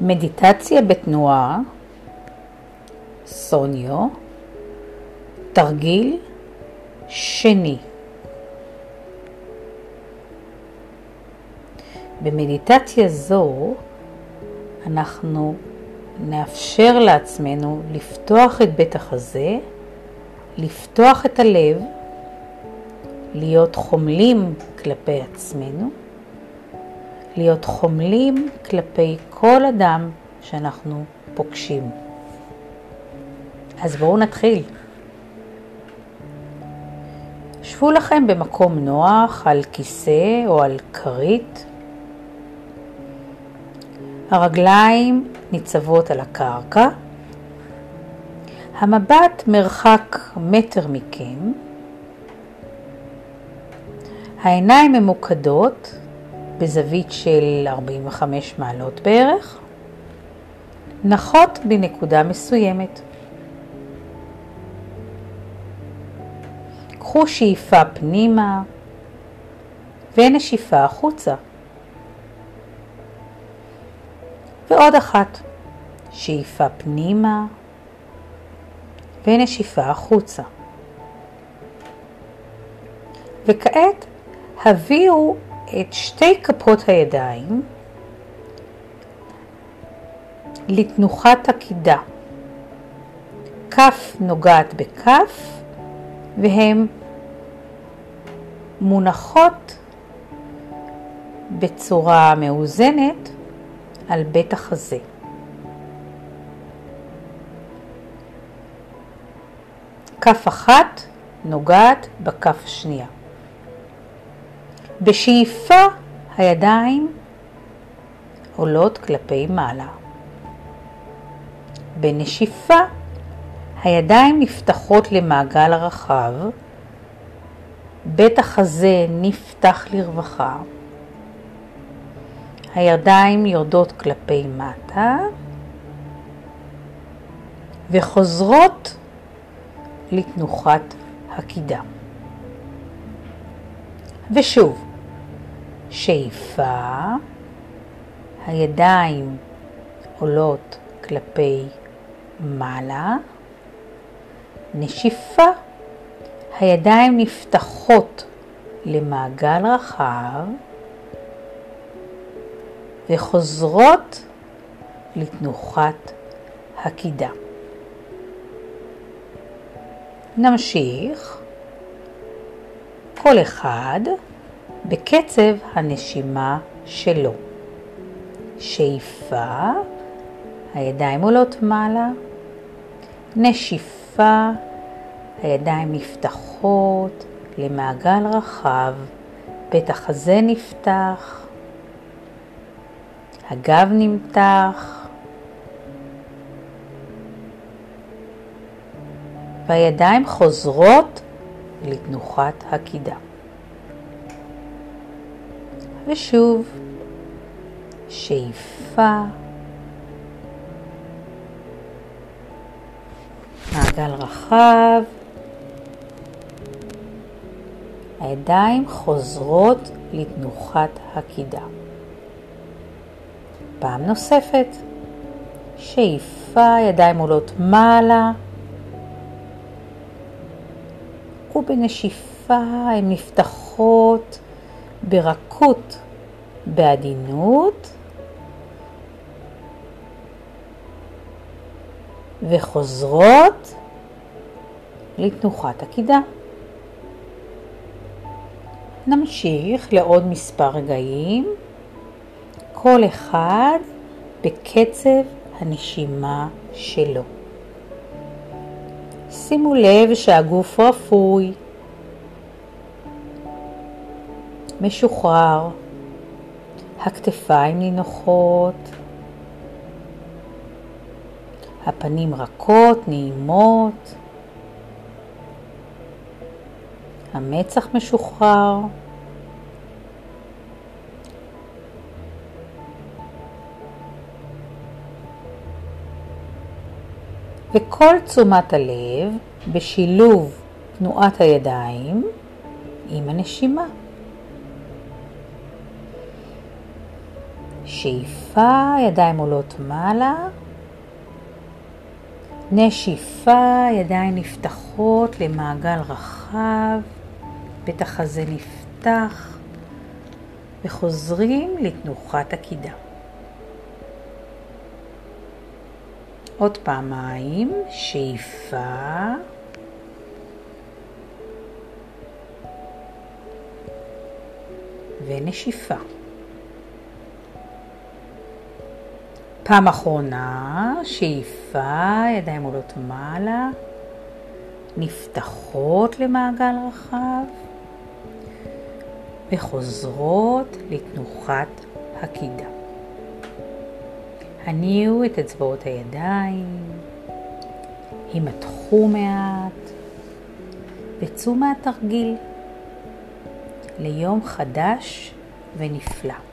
מדיטציה בתנועה, סוניו, תרגיל שני. במדיטציה זו אנחנו נאפשר לעצמנו לפתוח את בית החזה, לפתוח את הלב, להיות חומלים כלפי עצמנו, להיות חומלים כלפי כל אדם שאנחנו פוגשים. אז בואו נתחיל. שבו לכם במקום נוח על כיסא או על כרית. הרגליים ניצבות על הקרקע. המבט מרחק מטר מכם. העיניים ממוקדות בזווית של 45 מעלות בערך, נחות בנקודה מסוימת. קחו שאיפה פנימה ונשיפה החוצה. ועוד אחת, שאיפה פנימה ונשיפה החוצה. וכעת הביאו את שתי כפות הידיים לתנוחת עקידה. כף נוגעת בכף והן מונחות בצורה מאוזנת על בית החזה. כף אחת נוגעת בכף השנייה. בשאיפה הידיים עולות כלפי מעלה. בנשיפה הידיים נפתחות למעגל הרחב, בית החזה נפתח לרווחה, הידיים יורדות כלפי מטה וחוזרות לתנוחת הקידה. ושוב, שאיפה, הידיים עולות כלפי מעלה, נשיפה, הידיים נפתחות למעגל רחב וחוזרות לתנוחת הקידה. נמשיך. כל אחד בקצב הנשימה שלו. שאיפה, הידיים עולות מעלה, נשיפה, הידיים נפתחות למעגל רחב, בית החזה נפתח, הגב נמתח, והידיים חוזרות לתנוחת הקידה. ושוב, שאיפה, מעגל רחב, הידיים חוזרות לתנוחת הקידה. פעם נוספת, שאיפה, ידיים עולות מעלה, ובנשיפה הן נפתחות ברכות, בעדינות, וחוזרות לתנוחת עקידה. נמשיך לעוד מספר רגעים, כל אחד בקצב הנשימה שלו. שימו לב שהגוף רפוי, משוחרר, הכתפיים נינוחות, הפנים רכות, נעימות, המצח משוחרר, וכל תשומת הלב בשילוב תנועת הידיים עם הנשימה. שאיפה, ידיים עולות מעלה. נשיפה, ידיים נפתחות למעגל רחב, פתח הזה נפתח, וחוזרים לתנוחת הקידה. עוד פעמיים, שאיפה, ונשיפה. פעם אחרונה, שאיפה, ידיים עולות מעלה, נפתחות למעגל רחב וחוזרות לתנוחת הקידה. הניעו את אצבעות הידיים, הימתחו מעט וצאו מהתרגיל ליום חדש ונפלא.